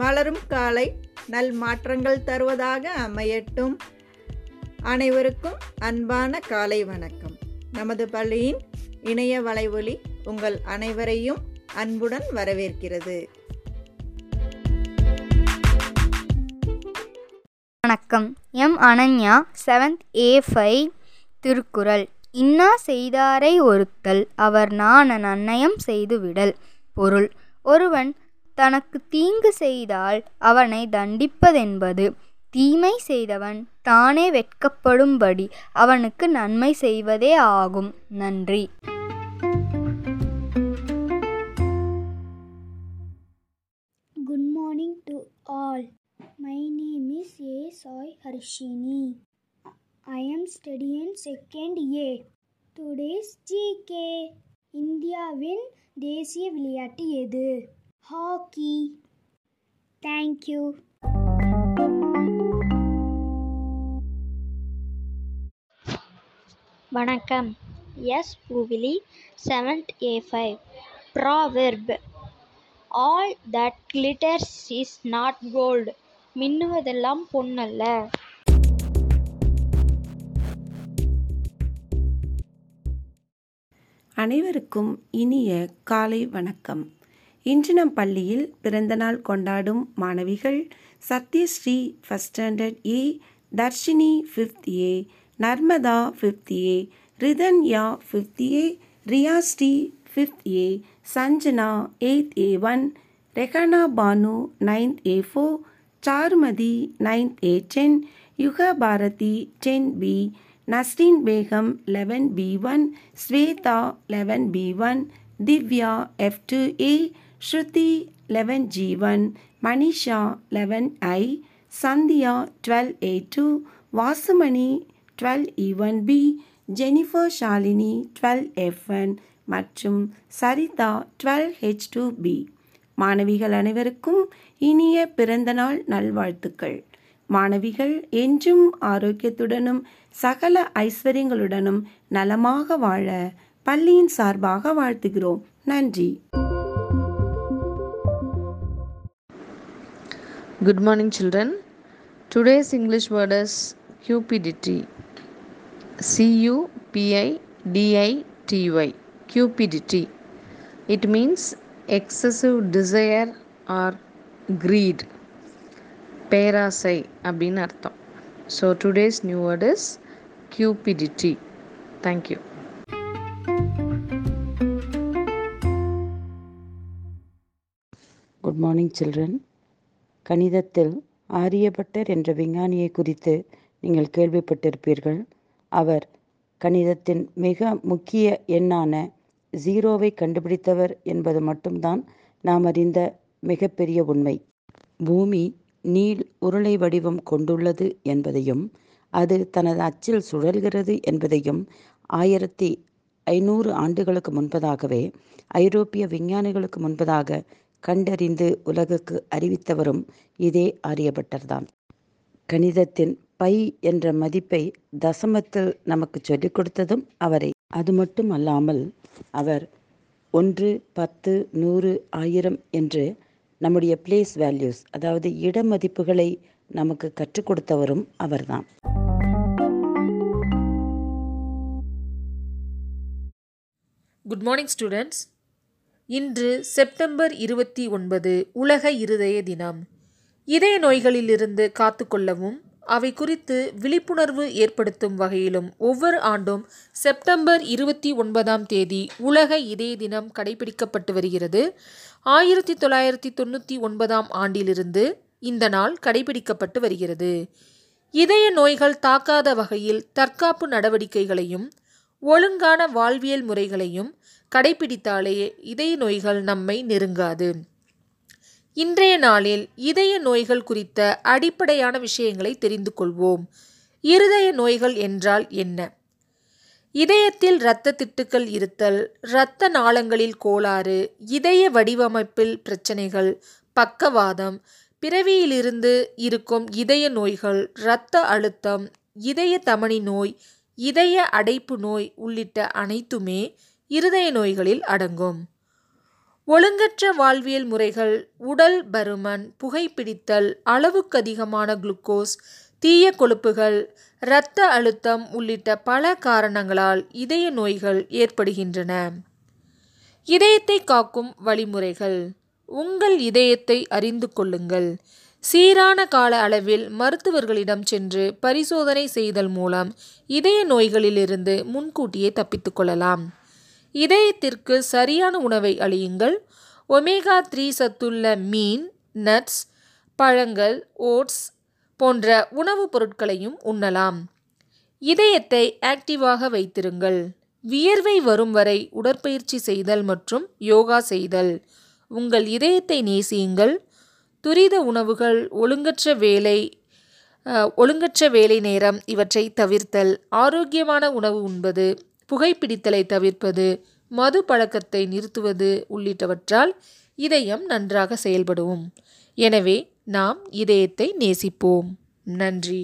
மலரும் காலை நல் மாற்றங்கள் தருவதாக அமையட்டும். அனைவருக்கும் அன்பான காலை வணக்கம். நமது பள்ளியின் இணைய வலைவொலி உங்கள் அனைவரையும் அன்புடன் வரவேற்கிறது. வணக்கம். M Ananya seventh A five Thirukkural. இன்னா செய்தாரை ஒருத்தல் அவர் நான் நன்னயம் செய்துவிடல். பொருள் ஒருவன் தனக்கு தீங்கு செய்தால் அவனை தண்டிப்பதென்பது. தீமை செய்தவன் தானே வெட்கப்படும்படி அவனுக்கு நன்மை செய்வதே ஆகும். நன்றி. Good morning to all my name is A Sai Harshini I am studying second A today's GK இந்தியாவின் தேசிய விளையாட்டு எது? ஹாக்கி. தேங்க்யூ வணக்கம். S புவிலி seventh A five proverb all that glitters is not gold மின்னுவதெல்லாம் பொன்னல்ல. அனைவருக்கும் இனிய காலை வணக்கம். இன்று நம் பள்ளியில் பிறந்தநாள் கொண்டாடும் மாணவிகள் Sathyasri first standard A Dharshini fifth A Narmada fifth A Rithanya fifth A Riyasri fifth A Sanjana eighth A one Rehana Banu ninth A four Charumathi ninth A ten Yuga Bharathi ten B Nasreen Begum eleven B one Swetha eleven B one Divya F two A Sruthi eleven G one Manisha eleven I Sandhya twelve A two Vasumani twelve E one B Jennifer Shalini twelve F one மற்றும் Saritha twelve H two B மாணவிகள் அனைவருக்கும் இனிய பிறந்தநாள் நல்வாழ்த்துக்கள். மாணவிகள் என்றும் ஆரோக்கியத்துடனும் சகல ஐஸ்வர்யங்களுடனும் நலமாக வாழ பள்ளியின் சார்பாக வாழ்த்துகிறோம். நன்றி. Good morning, children. Today's English word is cupidity. C U P I D I T Y. Cupidity. It means excessive desire or greed. பேராசை அப்படின்னு அர்த்தம் so today's new word is cupidity thank you good morning children கணிதத்தில் ஆரியபட்டர் என்ற விஞ்ஞானியை குறித்து நீங்கள் கேள்விப்பட்டிருப்பீர்கள். அவர் கணிதத்தின் மிக முக்கிய எண்ணான ஜீரோவை கண்டுபிடித்தவர் என்பது மட்டும்தான் நாம் அறிந்த மிகப்பெரிய உண்மை. பூமி நீள் உருளை வடிவம் கொண்டுள்ளது என்பதையும் அது தனது அச்சில் சுழல்கிறது என்பதையும் ஆயிரத்தி ஐநூறு ஆண்டுகளுக்கு முன்பதாகவே ஐரோப்பிய விஞ்ஞானிகளுக்கு முன்பதாக கண்டறிந்து உலகுக்கு அறிவித்தவரும் இதே ஆரியபட்டர்தான் கணிதத்தின் பை என்ற மதிப்பை தசமத்தில் நமக்கு சொல்லிக் கொடுத்ததும் அவரே. அது மட்டும் அல்லாமல் அவர் ஒன்று பத்து நூறு ஆயிரம் என்று நம்முடைய பிளேஸ் வேல்யூஸ் அதாவது இட மதிப்புகளை நமக்கு கற்றுக் கொடுத்தவரும் அவர்தான். குட் மார்னிங் ஸ்டூடெண்ட்ஸ் இன்று செப்டம்பர் இருபத்தி ஒன்பது உலக இருதய தினம். இதய நோய்களிலிருந்து காத்துக்கொள்ளவும் அவை குறித்து விழிப்புணர்வு ஏற்படுத்தும் வகையிலும் ஒவ்வொரு ஆண்டும் செப்டம்பர் இருபத்தி ஒன்பதாம் தேதி உலக இதய தினம் கடைபிடிக்கப்பட்டு வருகிறது. ஆயிரத்தி தொள்ளாயிரத்தி தொண்ணூற்றி ஒன்பதாம் ஆண்டிலிருந்து இந்த நாள் கடைபிடிக்கப்பட்டு வருகிறது. இதய நோய்கள் தாக்காத வகையில் தற்காப்பு நடவடிக்கைகளையும் ஒழுங்கான வாழ்வியல் முறைகளையும் கடைபிடித்தாலே இதய நோய்கள் நம்மை நெருங்காது. இன்றைய நாளில் இதய நோய்கள் குறித்த அடிப்படையான விஷயங்களை தெரிந்து கொள்வோம். இருதய நோய்கள் என்றால் என்ன? இதயத்தில் இரத்த திட்டுக்கள் இருத்தல் இரத்த நாளங்களில் கோளாறு இதய வடிவமைப்பில் பிரச்சனைகள் பக்கவாதம் பிறவியிலிருந்து இருக்கும் இதய நோய்கள் இரத்த அழுத்தம் இதய தமனி நோய் இதய அடைப்பு நோய் உள்ளிட்ட அனைத்துமே இருதய நோய்களில் அடங்கும். ஒழுங்கற்ற வாழ்வியல் முறைகள் உடல் பருமன் புகைப்பிடித்தல் அளவுக்கு அதிகமான குளுக்கோஸ் தீய கொழுப்புகள் இரத்த அழுத்தம் உள்ளிட்ட பல காரணங்களால் இதய நோய்கள் ஏற்படுகின்றன. இதயத்தை காக்கும் வழிமுறைகள். உங்கள் இதயத்தை அறிந்து கொள்ளுங்கள். சீரான கால அளவில் மருத்துவர்களிடம் சென்று பரிசோதனை செய்தல் மூலம் இதய நோய்களிலிருந்து முன்கூட்டியே தப்பித்து கொள்ளலாம். இதயத்திற்கு சரியான உணவை அளியுங்கள். ஒமேகா த்ரீ சத்துள்ள மீன் நட்ஸ் பழங்கள் ஓட்ஸ் போன்ற உணவுப் பொருட்களையும் உண்ணலாம். இதயத்தை ஆக்டிவாக வைத்திருங்கள். வியர்வை வரும் வரை உடற்பயிற்சி செய்தல் மற்றும் யோகா செய்தல். உங்கள் இதயத்தை நேசியுங்கள். துரித உணவுகள் ஒழுங்கற்ற வேலை ஒழுங்கற்ற வேலை நேரம் இவற்றை தவிர்த்தல் ஆரோக்கியமான உணவு உண்பது புகைப்பிடித்தலை தவிர்ப்பது மது பழக்கத்தை நிறுத்துவது உள்ளிட்டவற்றால் இதயம் நன்றாக செயல்படும். எனவே நாம் இதயத்தை நேசிப்போம். நன்றி.